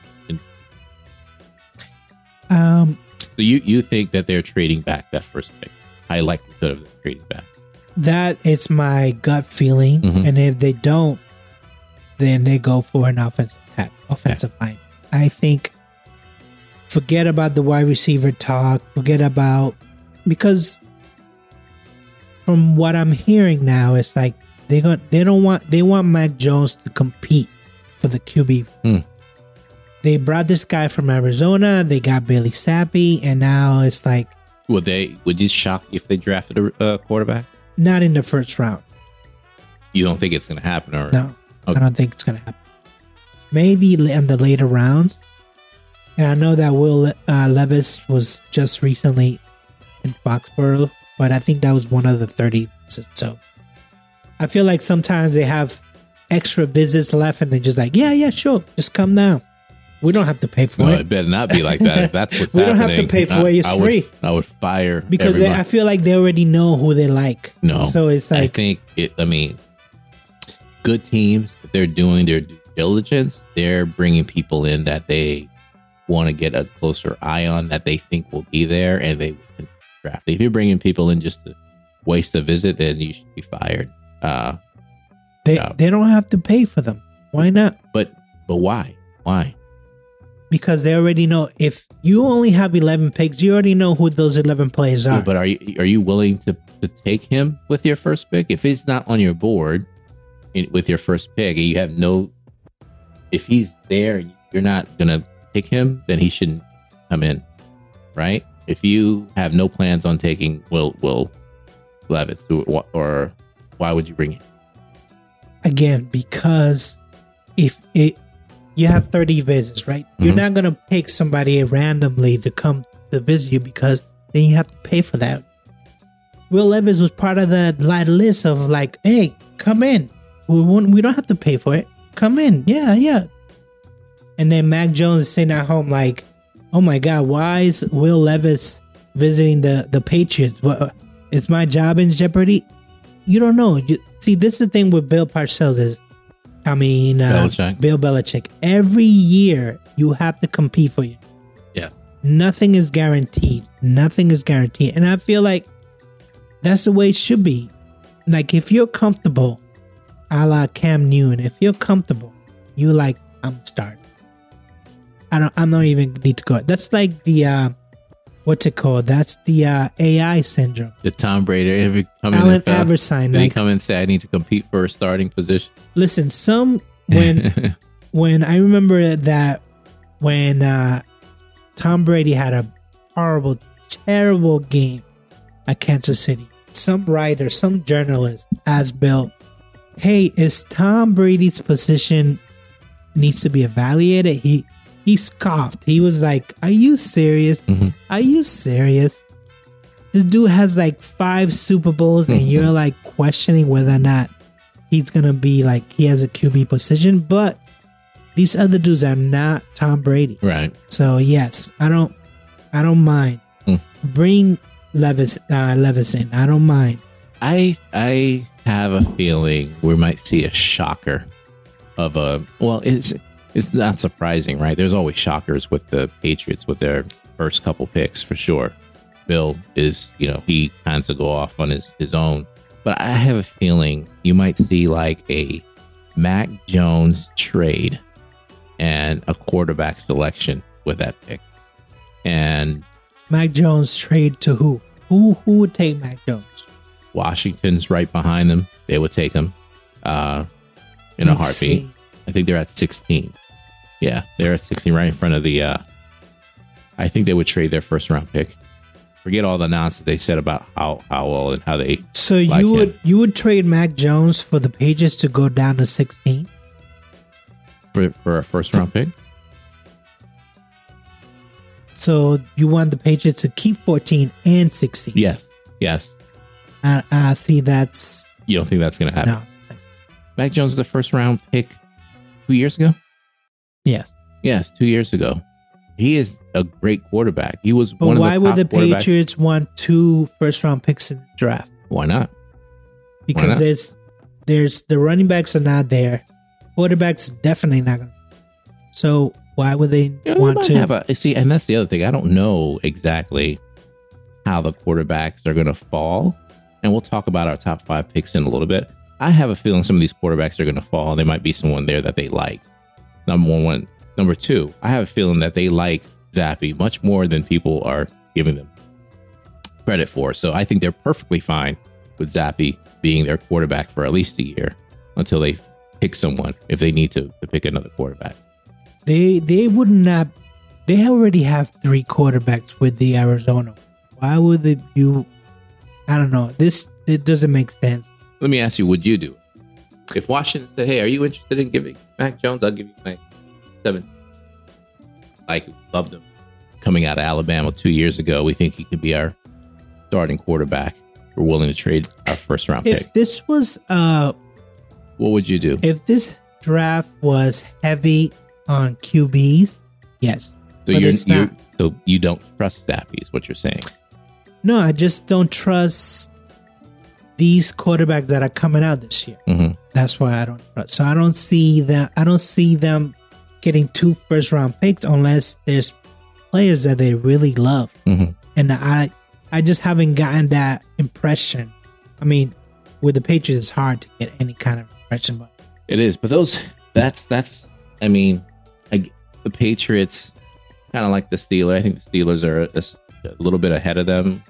Um, so you you think that they're trading back that first pick? High likelihood of them trading back. That it's my gut feeling, Mhm. and if they don't, then they go for an offensive tack, offensive line. I think forget about the wide receiver talk. Forget about because from what I'm hearing now, it's like they got they don't want they want Mac Jones to compete for the QB. Hmm. They brought this guy from Arizona. They got Bailey Zappe, and now it's like Would they? Would you shock if they drafted a uh, quarterback? not in the first round. You don't think it's going to happen, or No, Okay. I don't think it's gonna happen. Maybe in the later rounds. And I know that Will uh, Levis was just recently in Foxborough, but I think that was one of the thirty. So I feel like sometimes they have extra visits left, and they're just like, "Yeah, yeah, sure, just come down. We don't have to pay for No, it it better not be like that. That's what's We don't have to pay for I- it. It's I would- free. I would fire because they, I feel like they already know who they like. No, so it's like I think it. I mean, good teams, if they're doing their due diligence, they're bringing people in that they want to get a closer eye on, that they think will be there, and they will draft. If you're bringing people in just to waste a visit, then you should be fired. Uh, they they don't have to pay for them. Why not? but but why? Why? Because they already know if you only have 11 picks you already know who those 11 players are But are you are you willing to to take him with your first pick? If he's not on your board in, with your first pick, and you have no, if he's there and you're not gonna pick him, then he shouldn't come in, right? If you have no plans on taking Will Will Levis, or, or why would you bring him? again because if it you have 30 visits right you're Mhm. not going to pick somebody randomly to come to visit you because then you have to pay for that Will Levis was part of the like, list of like, hey, come in. We won't, we don't have to pay for it. Come in. Yeah, yeah. And then Mac Jones is sitting at home like, oh my god, why is Will Levis visiting the the Patriots? What is my job in jeopardy? You don't know. You, see, this is the thing with Bill Parcells is, I mean, uh, Belichick. Bill Belichick. Every year you have to compete for you. Yeah. Nothing is guaranteed. Nothing is guaranteed, and I feel like that's the way it should be. Like if you're comfortable, a la Cam Newton, if you're comfortable, you like I'm starting. I don't. I'm not even need to go. That's like the uh, what's it called? That's the uh, AI syndrome. The Tom Brady, if you come in Allen and fail, they like- come and say, I need to compete for a starting position. Listen, some when when I remember that when uh, Tom Brady had a horrible, terrible game at Kansas City, some writer, some journalist asked Bill, "Hey, is Tom Brady's position needs to be evaluated?" He he scoffed. He was like, "Are you serious? Mhm. Are you serious?" This dude has like five Super Bowls, and you're like questioning whether or not he's gonna be like he has a QB position. But these other dudes are not Tom Brady. right. So yes, I don't, I don't mind. Hmm. Bring Levis, uh, Levis in. I don't mind. I I have a feeling we might see a shocker of a well it's it's not surprising right there's always shockers with the Patriots with their first couple picks for sure Bill is you know he kinds to go off on his his own but I have a feeling you might see like a Mac Jones trade and a quarterback selection with that pick and Mac Jones trade to who? Who who would take Mac Jones? Washington's right behind them. They would take him uh, in a Let's heartbeat. see. I think they're at 16. Yeah, they're at 16 right in front of the. Uh, I think they would trade their first round pick. Forget all the nonsense they said about how Howell and how they. So Like you would him. you would trade Mac Jones for the Pages to go down to sixteen? For, for a first round pick? So you want the Patriots to keep fourteen and sixteen? Yes. Yes. I, I see. That's You don't think that's going to happen? no. Mac Jones is the first round pick two years ago? Yes. Yes, two years ago. He is a great quarterback. He was But one why of the would the. Patriots want two first round picks in the draft? Why not? Because not? there's there's the running backs are not there. Quarterbacks definitely not gonna. So why would they Yeah, they want might to? have a see, and that's the other thing. I don't know exactly how the quarterbacks are going to fall, and we'll talk about our top five picks in a little bit. I have a feeling some of these quarterbacks are going to fall. There might be someone there that they like. Number one. Number two, I have a feeling that they like Zappe much more than people are giving them credit for. So I think they're perfectly fine with Zappe being their quarterback for at least a year until they pick someone if they need to, to pick another quarterback. they they would not. They already have three quarterbacks with the Arizona. Why would they you? I don't know. This it doesn't make sense. Let me ask you, would you do it? If Washington said, hey, are you interested in giving Mac Jones? I'll give you my seventh. Like, loved him coming out of Alabama two years ago. We think he could be our starting quarterback. We're willing to trade our first round If pick. this was uh What would you do? if this draft was heavy on QBs, yes. so you're, you're so you don't trust Zappe is what you're saying. No, I just don't trust these quarterbacks that are coming out this year. hmm That's why I don't. So I don't see that. I don't see them getting two first round picks unless there's players that they really love. Mhm. And I, I just haven't gotten that impression. I mean, with the Patriots, it's hard to get any kind of impression. But It is, but those that's that's. I mean, I, the Patriots kind of like the Steelers. I think the Steelers are a little bit ahead of them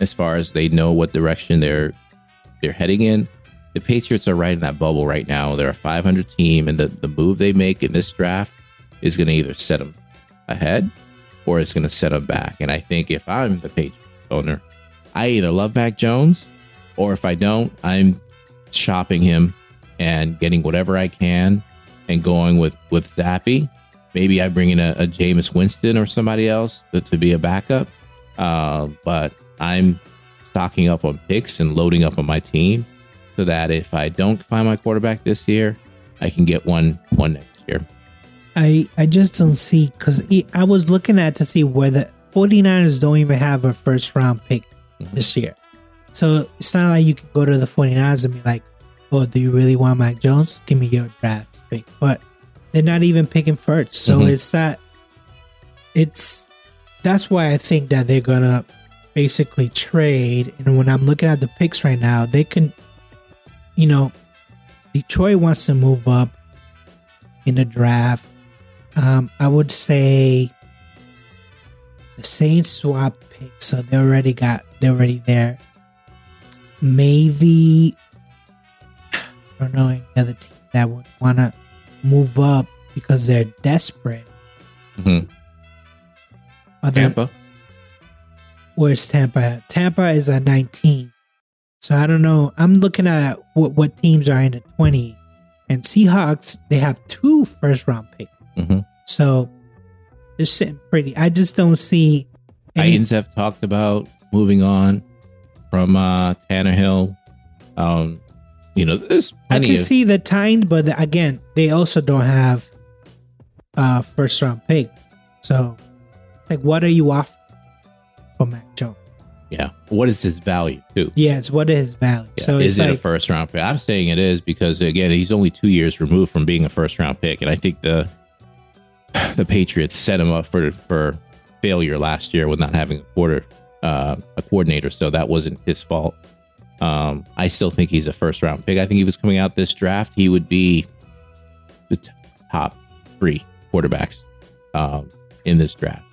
as far as they know what direction they're they're heading in. The Patriots are right in that bubble right now. They're a 500 team, and the, the move they make in this draft is going to either set them ahead or it's going to set them back. And I think if I'm the Patriots owner, I either love Mac Jones or if I don't, I'm shopping him and getting whatever I can and going with with Zappe. Maybe I bring in a, a Jameis Winston or somebody else to, to be a backup. Uh, but I'm stocking up on picks and loading up on my team so that if I don't find my quarterback this year, I can get one one next year. I I just don't see because I was looking at to see where the 49ers don't even have a first round pick Mhm. this year. So it's not like you can go to the 49ers and be like, oh, do you really want Mac Jones? Give me your draft pick. But they're not even picking first. So Mhm. it's that, it's, that's why I think that they're going to basically trade. And when I'm looking at the picks right now, they can, you know, Detroit wants to move up in the draft. Um, I would say the Saints swap pick, so they already got they're already there. Maybe I don't know any other team that would want to move up because they're desperate. Mhm. Other, Tampa. Where's Tampa? at? Tampa is at 19. So I don't know. I'm looking at what, what teams are in the 20. And Seahawks, they have two first round picks. hmm So they're sitting pretty. I just don't see any, Titans have talked about moving on from uh, Tannehill. Um, you know, there's I can of see the Titans, but the- again, they also don't have uh first round pick. So like what are you off for Mac Jones? yeah. What is his value too? Yes, what is his value? Yeah. So is it a first round pick? I'm saying it is because again, he's only two years removed from being a first round pick, and I think the the Patriots set him up for for failure last year with not having a quarter uh, a coordinator, so that wasn't his fault. Um, I still think he's a first round pick. I think he was coming out this draft, he would be the t- top three quarterbacks um, in this draft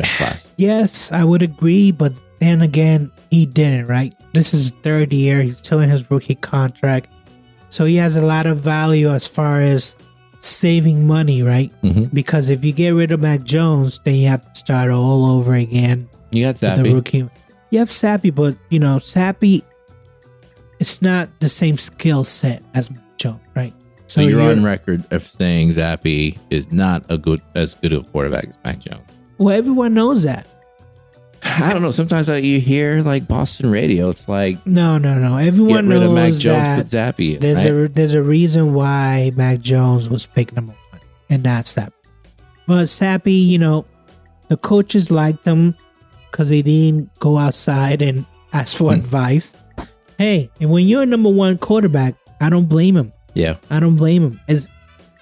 class. Yes, I would agree, but then again, he didn't, right? This is third year. He's still in his rookie contract. So he has a lot of value as far as saving money, right? hmm Because if you get rid of Mac Jones, then you have to start all over again You got with the rookie. You have Zappe, but you know, Zappe, it's not the same skill set as Mac Jones, right? So, you're, on record of saying Zappe is not a good as good of a quarterback as Mac Jones. Well, everyone knows that. I don't know. Sometimes you hear like Boston radio. It's like No, no, no. get Everyone rid of Mac Jones, that Zappe in. There's right? a there's a reason why Mac Jones was picked number one, and that's that. But Zappe, you know, the coaches liked him because they didn't go outside and ask for Hmm. advice. Hey, and when you're a number one quarterback, I don't blame him. yeah. I don't blame him. As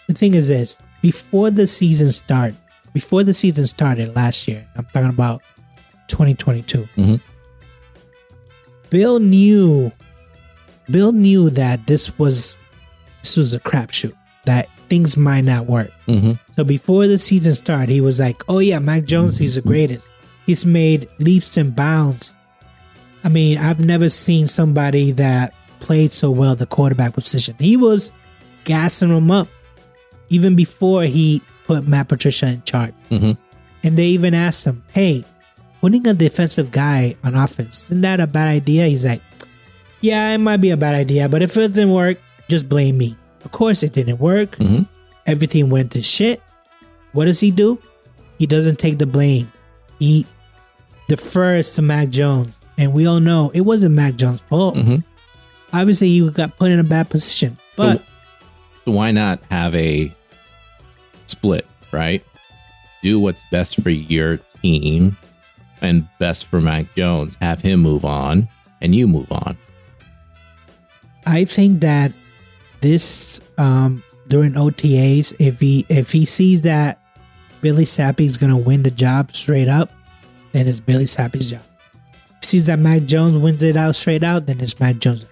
the thing is this: before the season start, before the season started last year, I'm talking about 2022. Mhm. Bill knew. Bill knew that this was this was a crapshoot. That things might not work. hmm So before the season started, he was like, "Oh yeah, Mac Jones, he's the greatest. He's made leaps and bounds." I mean, I've never seen somebody that played so well the quarterback position. He was gassing him up even before he put Matt Patricia in charge. hmm And they even asked him, "Hey, putting a defensive guy on offense isn't that a bad idea?" He's like, "Yeah, it might be a bad idea, but if it doesn't work, just blame me." Of course, it didn't work hmm everything went to shit. What does he do? He doesn't take the blame. He defers to Mac Jones. And we all know it wasn't Mac Jones' fault. hmm Obviously, he got put in a bad position. But So why not have a split, right? Do what's best for your team and best for Mac Jones. Have him move on, and you move on. I think that this um during OTAs, if he if he sees that Billy Zappe is gonna win the job straight up, then it's Billy Zappe's job. If he sees that Mac Jones wins it out straight out, then it's Mac Jones.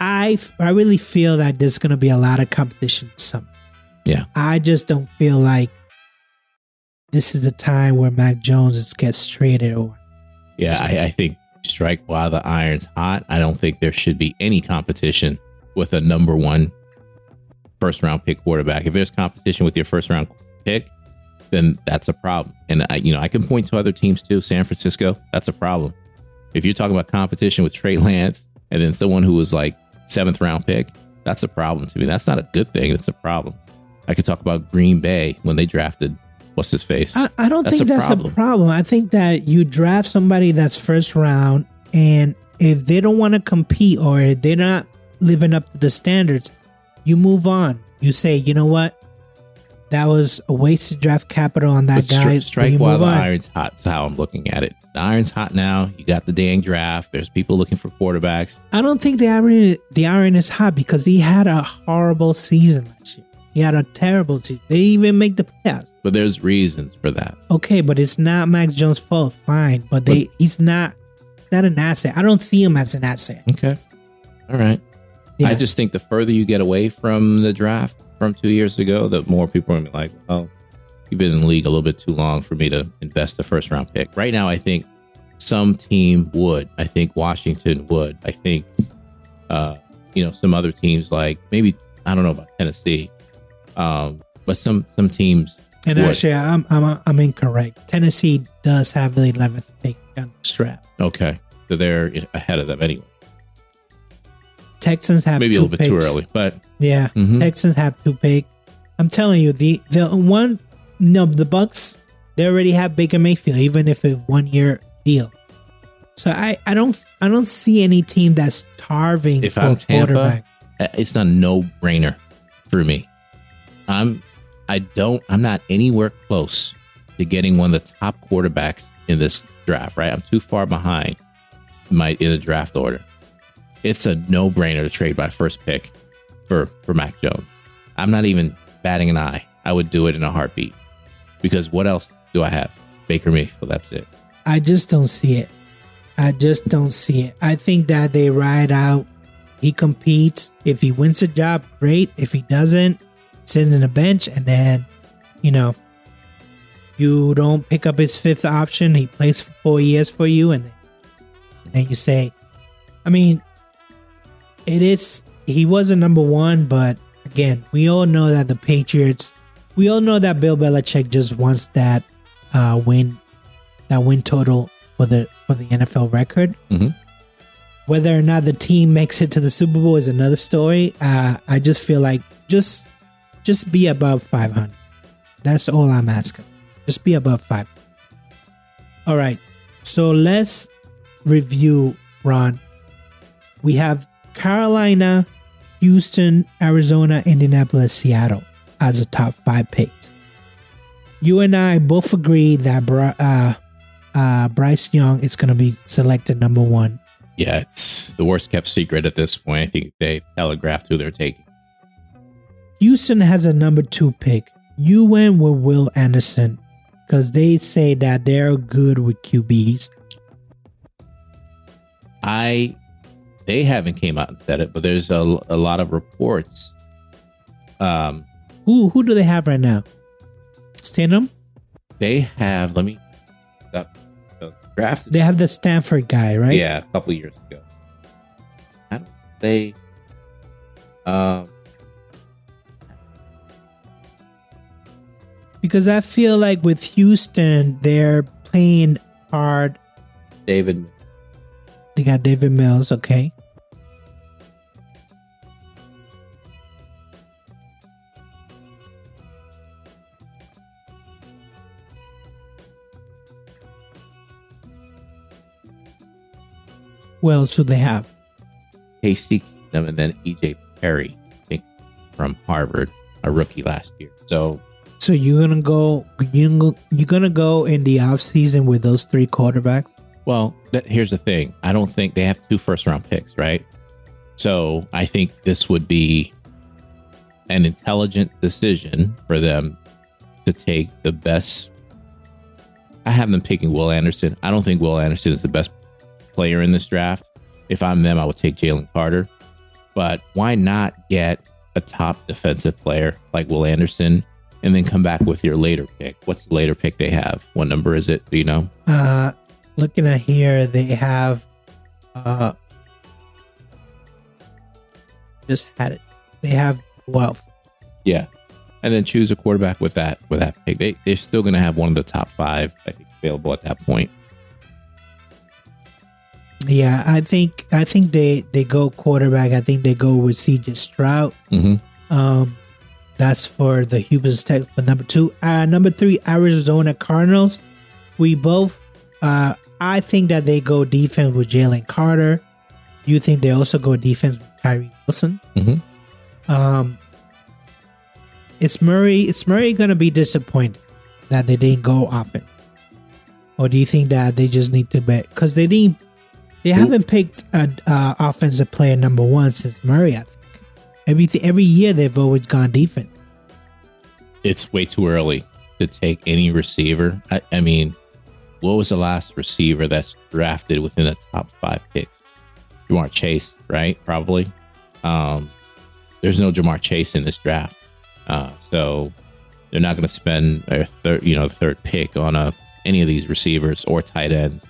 I I really feel that there's gonna be a lot of competition summer. Yeah. I just don't feel like this is the time where Mac Jones is gets traded or Yeah, I, I think strike while the iron's hot. I don't think there should be any competition with a number one first round pick quarterback. If there's competition with your first round pick, then that's a problem. And I, you know, I can point to other teams too. San Francisco, that's a problem. If you're talking about competition with Trey Lance and then someone who was like seventh round pick, that's a problem to me. That's not a good thing. That's a problem. I could talk about Green Bay when they drafted what's his face. I, I don't That's think a that's problem. a problem. I think that you draft somebody that's first round and if they don't want to compete or if they're not living up to the standards, you move on. You say, you know what? That was a wasted draft capital on that But stri- guy. but strike while the on. iron's hot. That's how I'm looking at it. The iron's hot now. You got the dang draft. There's people looking for quarterbacks. I don't think the iron the iron is hot because he had a horrible season last year. He had a terrible season. They even make the playoffs. But there's reasons for that. Okay, but it's not Max Jones' fault. Fine, but they he's not not an asset. I don't see him as an asset. Okay. All right. Yeah. I just think the further you get away from the draft from two years ago, the more people are gonna be like, "Oh, you've been in the league a little bit too long for me to invest a first round pick." Right now, I think some team would. I think Washington would. I think, uh, you know, some other teams like maybe I don't know about Tennessee, um, but some some teams. and would. actually, I'm I'm I'm incorrect. Tennessee does have the 11th pick on the draft. Okay, so they're ahead of them anyway. Texans have Maybe a little bit too early, but Yeah, Mhm. Texans have two pick. I'm telling you, the the one no the Bucks they already have Baker Mayfield, even if it's one year deal. So I I don't I don't see any team that's starving if for I'm a quarterback. Tampa, uh, it's not no brainer for me. I'm I don't I'm not anywhere close to getting one of the top quarterbacks in this draft. Right, I'm too far behind my in the draft order. It's a no brainer to trade my first pick for for Mac Jones. I'm not even batting an eye. I would do it in a heartbeat because what else do I have? Baker Mayfield. That's it. I just don't see it. I just don't see it. I think that they ride out. He competes. If he wins the job, great. If he doesn't, sits in a bench, and then, you know, you don't pick up his fifth option. He plays for four years for you, and then you say, I mean, it is. He was a number one, but again, we all know that the Patriots. We all know that Bill Belichick just wants that uh, win that win total for the for the NFL record. Mhm. Whether or not the team makes it to the Super Bowl is another story. Uh, I just feel like just just be above 500. That's all I'm asking. Just be above five. All right. So let's review, Ron. We have Carolina, Houston, Arizona, Indianapolis, Seattle as the top five picks you and I both agree that uh, uh, Bryce Young is going to be selected number one. Yeah, it's the worst kept secret at this point. I think they telegraphed who they're taking. Houston has a number two pick. You went with Will Anderson because they say that they're good with QBs. I they haven't came out and said it, but there's a, a lot of reports. Um, Who who do they have right now? Stidham. they have. Let me the draft. They have the Stanford guy, right? Yeah, a couple years ago. I don't they. Um, Because I feel like with Houston, they're playing hard. David. They got Davis Mills, okay. Well, so they have. Casey Keenum and then EJ Perry, I think, from Harvard, a rookie last year. So So you're gonna go you you're gonna go in the off season with those three quarterbacks? Well, that, here's the thing. I don't think they have two first round picks, right? So I think this would be an intelligent decision for them to take the best. I have them picking Will Anderson. I don't think Will Anderson is the best player in this draft. If I'm them, I would take Jalen Carter. But why not get a top defensive player like Will Anderson and then come back with your later pick? What's the later pick they have? What number is it? Do you know? Uh looking at here they have uh just had it. They have twelve. Yeah, and then choose a quarterback with that with that pick. They they're still going to have one of the top five I think available at that point. Yeah, I think I think they they go quarterback. I think they go with CJ Stroud. Mm-hmm. Um, that's for the Hubris Tech for number two. Uh, number three, Arizona Cardinals. We both, uh, I think that they go defense with Jalen Carter. you think they also go defense with Tyree Wilson? Mhm. Um, is Murray is Murray gonna be disappointed that they didn't go often, or do you think that they just need to bet because they didn't they haven't picked an uh, offensive player number one since Murray? I think every every year they've always gone defense. It's way too early to take any receiver. I, I mean, what was the last receiver that's drafted within the top five picks? Ja'Marr Chase, right? Probably. Um, there's no Ja'Marr Chase in this draft, uh, so they're not going to spend their third, you know, third pick on a any of these receivers or tight ends.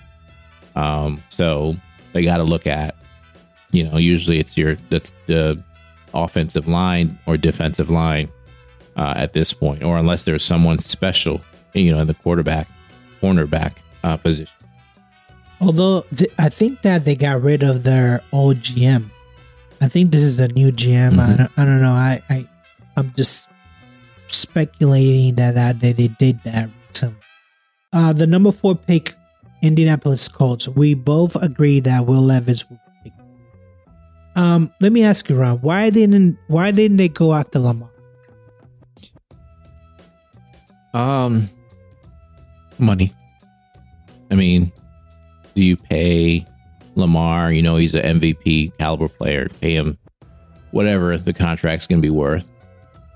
Um, so they got to look at, you know, usually it's your that's the offensive line or defensive line uh, at this point, or unless there's someone special, you know, in the quarterback, cornerback uh, position. Although th- I think that they got rid of their old GM. I think this is a new GM. I, Mhm. don't, I don't know. I, I I'm just speculating that that they, they did that. recently. Uh, the number four pick, Indianapolis Colts. We both agree that Will Levis will. Um, let me ask you, Ron. Why didn't Why didn't they go after Lamar? Um, money. I mean, do you pay Lamar? You know, he's an MVP caliber player. Pay him whatever the contract's going to be worth.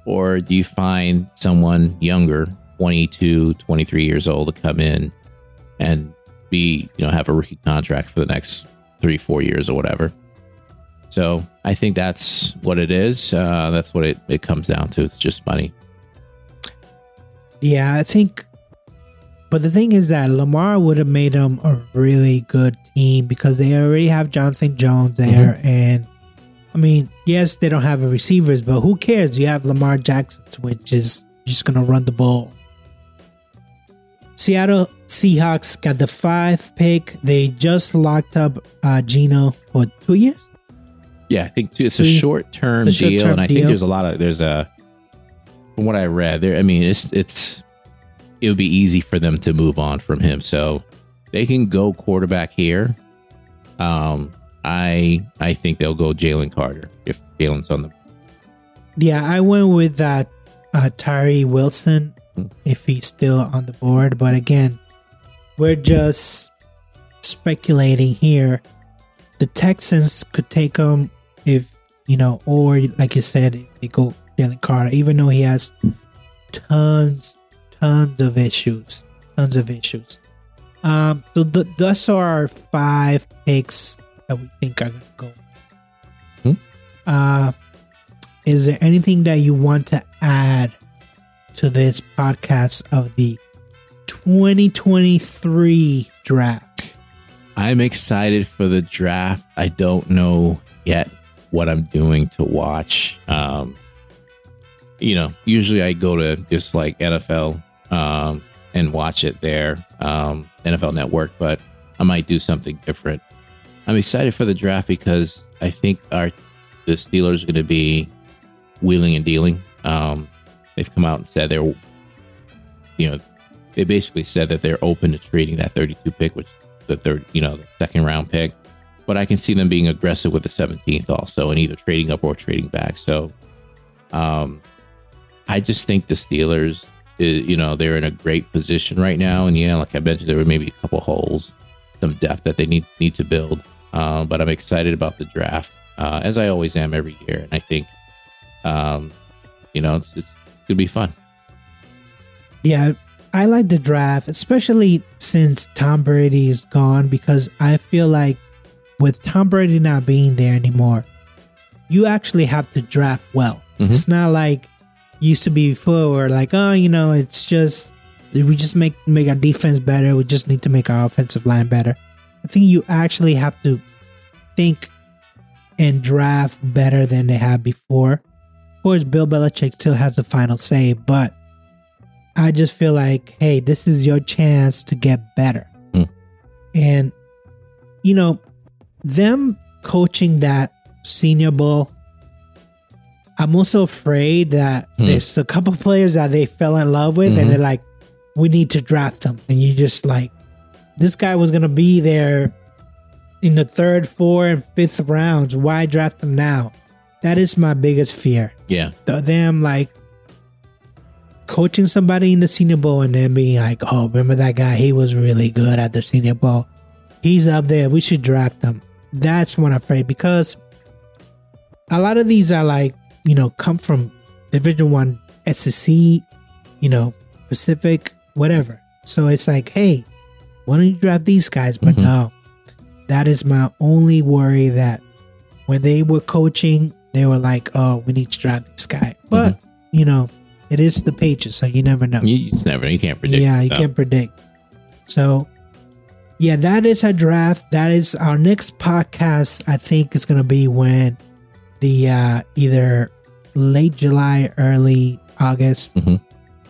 Or do you find someone younger, 22, 23 years old, to come in and be, you know, have a rookie contract for the next three, four years or whatever? So I think that's what it is. Uh, that's what it, it comes down to. It's just money. Yeah, I think. But the thing is that Lamar would have made them a really good team because they already have Jonathan Jones there, and I mean, yes, they don't have a receivers, but who cares? You have Lamar Jackson, which is just gonna run the ball. Seattle Seahawks got the five pick. They just locked up uh, Geno for two years. Yeah, I think too, it's a short term deal, short-term and I deal. think there's a lot of there's a from what I read there. I mean, it's it's it would be easy for them to move on from him, so they can go quarterback here. Um, I I think they'll go Jalen Carter if Jalen's on the. Yeah, I went with that uh, Tyree Wilson Hmm. if he's still on the board. But again, we're just speculating here. The Texans could take him if you know, or like you said, they go Jalen Carter, even though he has tons, tons of issues, tons of issues. Um, so th- those are our five picks that we think are gonna go. Hmm. Uh, is there anything that you want to add to this podcast of the 2023 draft? I'm excited for the draft. I don't know yet what I'm doing to watch. Um, you know, usually I go to just like NFL um, and watch it there, um, NFL Network, but I might do something different. I'm excited for the draft because I think our the Steelers are going to be wheeling and dealing. Um, they've come out and said they're, you know, they basically said that they're open to trading that 32 pick, which the third, you know, the second round pick. But I can see them being aggressive with the 17th also, and either trading up or trading back. So, um, I just think the Steelers, i- you know, they're in a great position right now. And yeah, like I mentioned, there were maybe a couple holes, some depth that they need need to build. Uh, but I'm excited about the draft, uh, as I always am every year. And I think, um, you know, it's, it's gonna be fun. Yeah, I like the draft, especially since Tom Brady is gone, because I feel like with Tom Brady not being there anymore, you actually have to draft well. Mhm. It's not like used to be before, where like, oh, you know, it's just we just make make our defense better. We just need to make our offensive line better. I think you actually have to think and draft better than they have before. Of course, Bill Belichick still has the final say, but I just feel like, hey, this is your chance to get better. Mm. And, you know, them coaching that senior bowl, I'm also afraid that Hmm. there's a couple players that they fell in love with Mhm. and they're like, we need to draft them. And you just like, this guy was going to be there in the third, fourth, and fifth rounds. Why draft them now? That is my biggest fear. Yeah. The, them like coaching somebody in the Senior Bowl and then being like, "Oh, remember that guy? He was really good at the Senior Bowl. He's up there. We should draft him." That's what I'm afraid because a lot of these are like you know come from Division One, SEC, you know, Pacific, whatever. So it's like, hey, why don't you draft these guys? But Mhm. no, that is my only worry. That when they were coaching, they were like, "Oh, we need to draft this guy," but you know, it is the Patriots, so you never know. You, never, you can't predict. Yeah, you can't predict. So, yeah, that is our draft. That is our next podcast. I think is going to be when the uh either late July, early August. Mhm.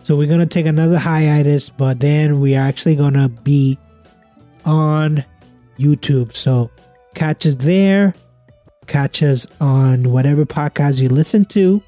So we're gonna take another hiatus, but then we are actually gonna be on YouTube. So catch us there. Catch us on whatever podcast you listen to.